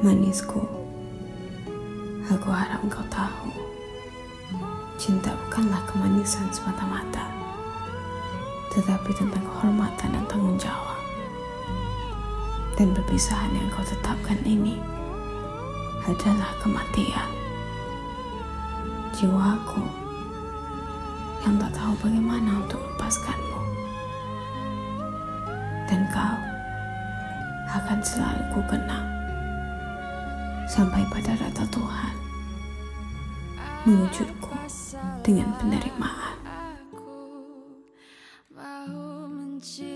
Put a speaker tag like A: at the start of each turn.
A: Manisku, aku harap engkau tahu, cinta bukanlah kemanisan semata-mata, tetapi tentang kehormatan dan tanggung jawab. Dan perpisahan yang kau tetapkan ini adalah kematian. Jiwaku yang tak tahu bagaimana untuk melepaskanmu. Dan kau akan selalu ku kenang sampai pada rata Tuhan mengujudku dengan penerimaan. Aku mau menci-